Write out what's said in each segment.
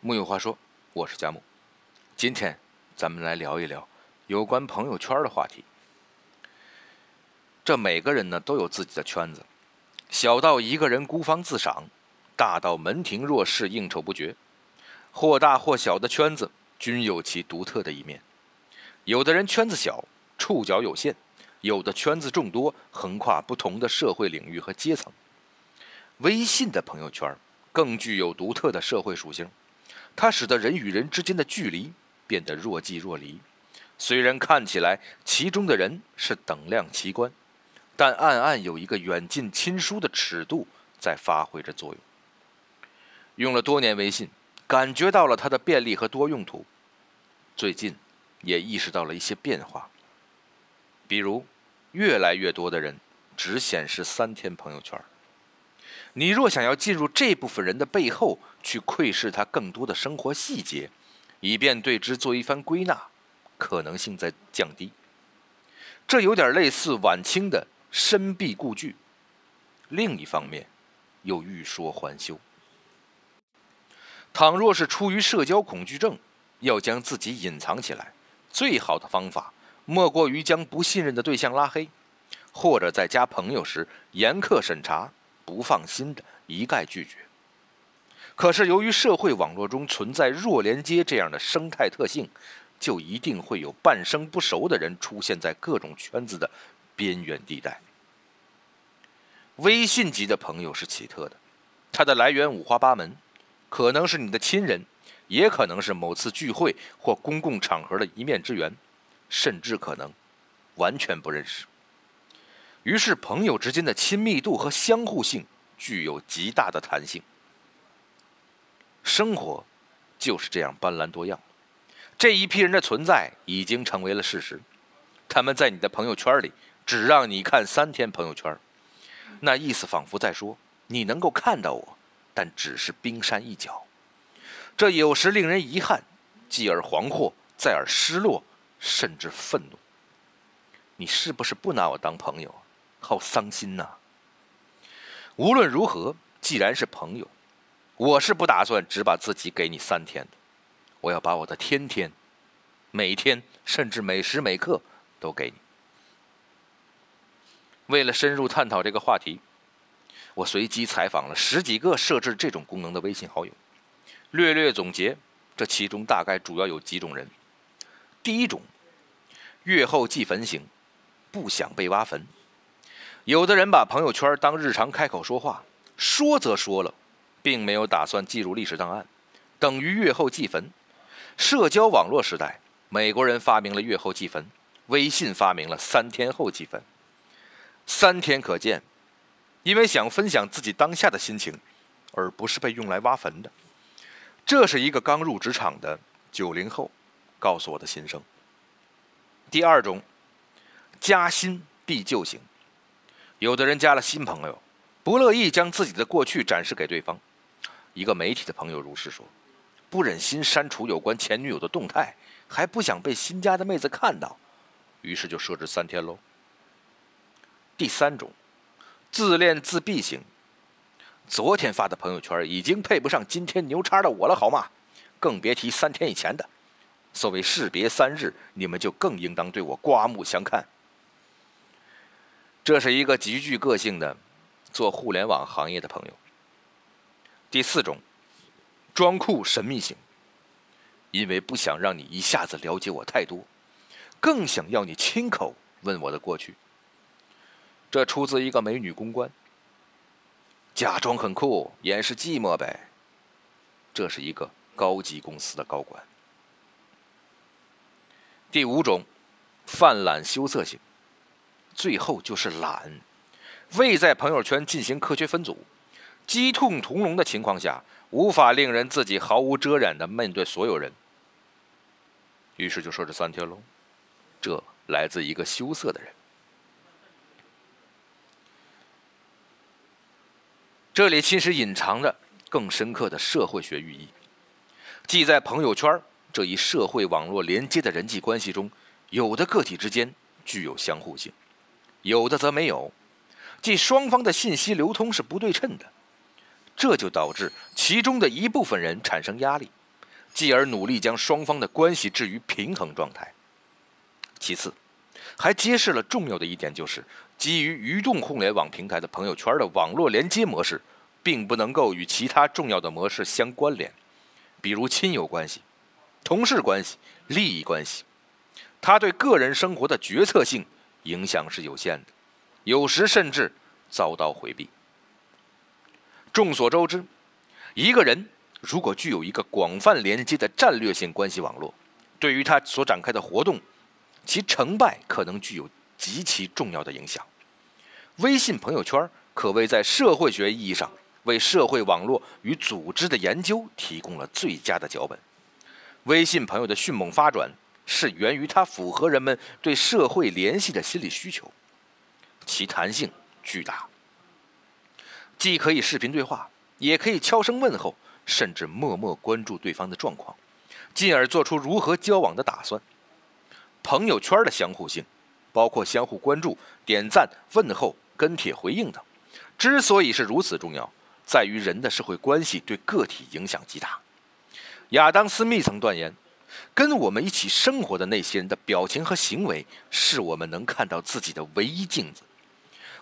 木有话说，我是佳木。今天咱们来聊一聊有关朋友圈的话题。这每个人呢都有自己的圈子，小到一个人孤芳自赏，大到门庭若市、应酬不绝，或大或小的圈子均有其独特的一面。有的人圈子小，触角有限；有的圈子众多，横跨不同的社会领域和阶层。微信的朋友圈更具有独特的社会属性，它使得人与人之间的距离变得若即若离。虽然看起来其中的人是等量齐观，但暗暗有一个远近亲疏的尺度在发挥着作用。用了多年微信，感觉到了它的便利和多用途。最近，也意识到了一些变化，比如，越来越多的人只显示三天朋友圈。你若想要进入这部分人的背后去窥视他更多的生活细节，以便对之做一番归纳，可能性在降低。这有点类似晚清的深闭故居。另一方面，又欲说还休。倘若是出于社交恐惧症，要将自己隐藏起来，最好的方法莫过于将不信任的对象拉黑，或者在加朋友时严苛审查。不放心的一概拒绝。可是，由于社会网络中存在弱连接这样的生态特性，就一定会有半生不熟的人出现在各种圈子的边缘地带。微信级的朋友是奇特的，它的来源五花八门，可能是你的亲人，也可能是某次聚会或公共场合的一面之缘，甚至可能完全不认识。于是，朋友之间的亲密度和相互性具有极大的弹性。生活就是这样斑斓多样。这一批人的存在已经成为了事实。他们在你的朋友圈里只让你看三天朋友圈，那意思仿佛在说：你能够看到我，但只是冰山一角。这有时令人遗憾，继而惶惑，再而失落，甚至愤怒。你是不是不拿我当朋友？好伤心呐！无论如何，既然是朋友，我是不打算只把自己给你三天的。我要把我的天天、每天，甚至每时每刻都给你。为了深入探讨这个话题，我随机采访了十几个设置这种功能的微信好友，略略总结，这其中大概主要有几种人：第一种，月后祭坟型，不想被挖坟。有的人把朋友圈当日常开口说话，说则说了，并没有打算记入历史档案，等于月后祭坟。社交网络时代，美国人发明了月后祭坟，微信发明了三天后祭坟。三天可见，因为想分享自己当下的心情，而不是被用来挖坟的。这是一个刚入职场的九零后告诉我的心声。第二种，加薪必救型。有的人加了新朋友，不乐意将自己的过去展示给对方。一个媒体的朋友如是说：“不忍心删除有关前女友的动态，还不想被新加的妹子看到，于是就设置三天喽。”第三种，自恋自闭型。昨天发的朋友圈已经配不上今天牛叉的我了，好吗？更别提三天以前的。所谓士别三日，你们就更应当对我刮目相看。这是一个极具个性的做互联网行业的朋友。第四种，装酷神秘型，因为不想让你一下子了解我太多，更想要你亲口问我的过去。这出自一个美女公关，假装很酷，掩饰寂寞呗。这是一个高级公司的高管。第五种，泛滥羞涩型。最后就是懒，未在朋友圈进行科学分组，鸡兔同笼的情况下，无法令人自己毫无遮掩的面对所有人，于是就设置三天喽。这来自一个羞涩的人。这里其实隐藏着更深刻的社会学寓意，即在朋友圈这一社会网络连接的人际关系中，有的个体之间具有相互性。有的则没有，即双方的信息流通是不对称的，这就导致其中的一部分人产生压力，继而努力将双方的关系置于平衡状态。其次，还揭示了重要的一点，就是基于移动互联网平台的朋友圈的网络连接模式，并不能够与其他重要的模式相关联，比如亲友关系、同事关系、利益关系。它对个人生活的决策性影响是有限的，有时甚至遭到回避。众所周知，一个人如果具有一个广泛连接的战略性关系网络，对于他所展开的活动，其成败可能具有极其重要的影响。微信朋友圈可谓在社会学意义上为社会网络与组织的研究提供了最佳的脚本。微信朋友的迅猛发展是源于它符合人们对社会联系的心理需求，其弹性巨大。既可以视频对话，也可以悄声问候，甚至默默关注对方的状况，进而做出如何交往的打算。朋友圈的相互性，包括相互关注、点赞、问候、跟帖回应等，之所以是如此重要，在于人的社会关系对个体影响极大。亚当·斯密曾断言：“跟我们一起生活的那些人的表情和行为，是我们能看到自己的唯一镜子。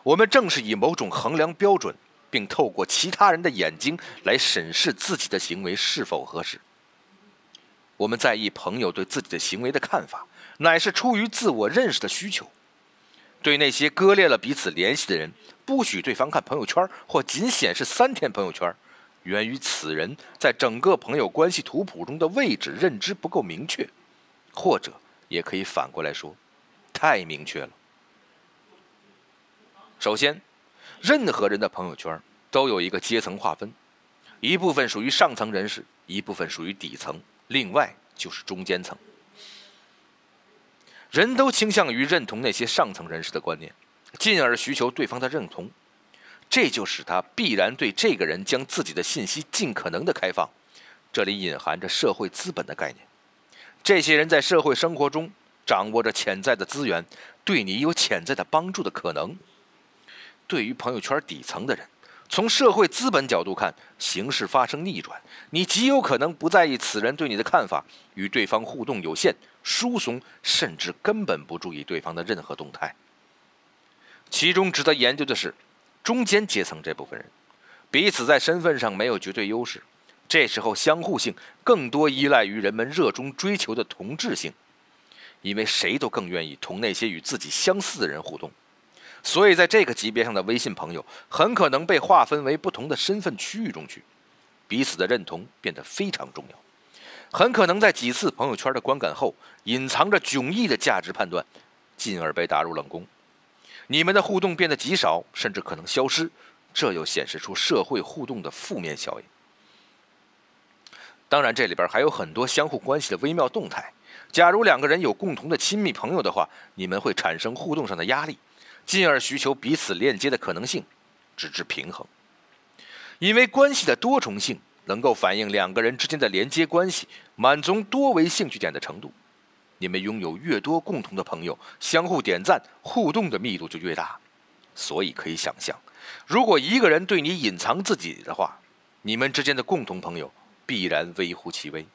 我们正是以某种衡量标准。”并透过其他人的眼睛来审视自己的行为是否合适。我们在意朋友对自己的行为的看法，乃是出于自我认识的需求。对那些割裂了彼此联系的人，不许对方看朋友圈或仅显示三天朋友圈，源于此人在整个朋友关系图谱中的位置认知不够明确，或者也可以反过来说，太明确了。首先。任何人的朋友圈都有一个阶层划分，一部分属于上层人士，一部分属于底层，另外就是中间层。人都倾向于认同那些上层人士的观念，进而需求对方的认同，这就使他必然对这个人将自己的信息尽可能的开放。这里隐含着社会资本的概念。这些人在社会生活中掌握着潜在的资源，对你有潜在的帮助的可能。对于朋友圈底层的人，从社会资本角度看，形势发生逆转，你极有可能不在意此人对你的看法，与对方互动有限、疏松，甚至根本不注意对方的任何动态。其中值得研究的是，中间阶层这部分人，彼此在身份上没有绝对优势，这时候相互性更多依赖于人们热衷追求的同质性，因为谁都更愿意同那些与自己相似的人互动。所以，在这个级别上的微信朋友很可能被划分为不同的身份区域中去，彼此的认同变得非常重要。很可能在几次朋友圈的观感后，隐藏着迥异的价值判断，进而被打入冷宫。你们的互动变得极少，甚至可能消失，这又显示出社会互动的负面效应。当然，这里边还有很多相互关系的微妙动态。假如两个人有共同的亲密朋友的话，你们会产生互动上的压力。进而需求彼此链接的可能性，直至平衡。因为关系的多重性能够反映两个人之间的连接关系满足多维兴趣点的程度。你们拥有越多共同的朋友，相互点赞互动的密度就越大。所以可以想象，如果一个人对你隐藏自己的话，你们之间的共同朋友必然微乎其微。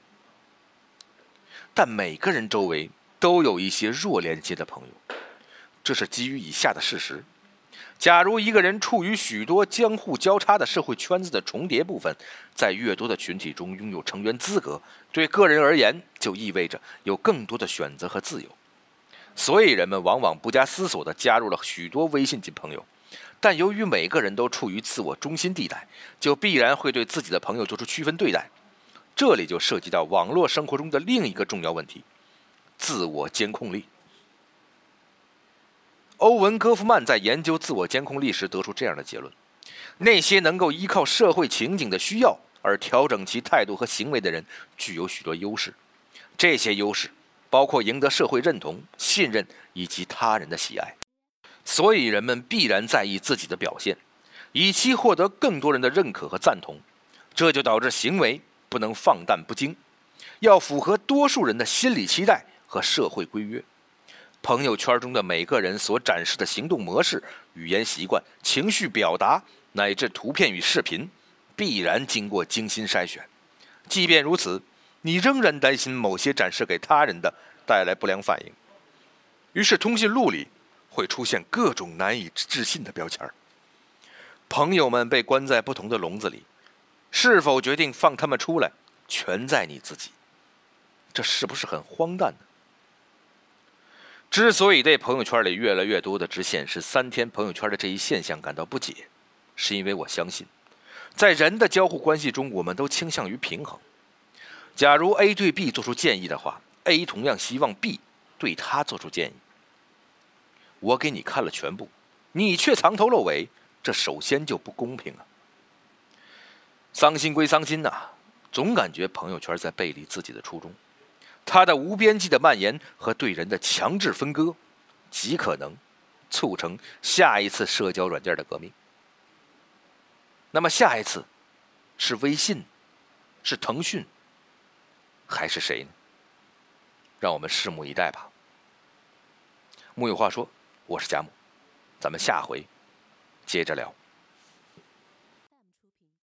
但每个人周围都有一些弱连接的朋友。这是基于以下的事实：假如一个人处于许多相互交叉的社会圈子的重叠部分，在越多的群体中拥有成员资格，对个人而言就意味着有更多的选择和自由。所以人们往往不加思索地加入了许多微信级朋友。但由于每个人都处于自我中心地带，就必然会对自己的朋友做出区分对待。这里就涉及到网络生活中的另一个重要问题：自我监控力。欧文·戈夫曼在研究自我监控力时得出这样的结论：那些能够依靠社会情景的需要而调整其态度和行为的人，具有许多优势。这些优势包括赢得社会认同、信任以及他人的喜爱。所以，人们必然在意自己的表现，以期获得更多人的认可和赞同。这就导致行为不能放荡不羁，要符合多数人的心理期待和社会规约。朋友圈中的每个人所展示的行动模式、语言习惯、情绪表达，乃至图片与视频，必然经过精心筛选。即便如此，你仍然担心某些展示给他人的带来不良反应，于是通讯录里会出现各种难以置信的标签朋友们被关在不同的笼子里，是否决定放他们出来，全在你自己。这是不是很荒诞呢？之所以对朋友圈里越来越多的只显示三天朋友圈的这一现象感到不解，是因为我相信，在人的交互关系中，我们都倾向于平衡。假如 A 对 B 做出建议的话，A 同样希望 B 对他做出建议。我给你看了全部，你却藏头露尾，这首先就不公平啊！伤心归伤心呐，总感觉朋友圈在背离自己的初衷。它的无边际的蔓延和对人的强制分割，极可能促成下一次社交软件的革命。那么下一次是微信，是腾讯，还是谁呢？让我们拭目以待吧。木有话说，我是贾木，咱们下回接着聊。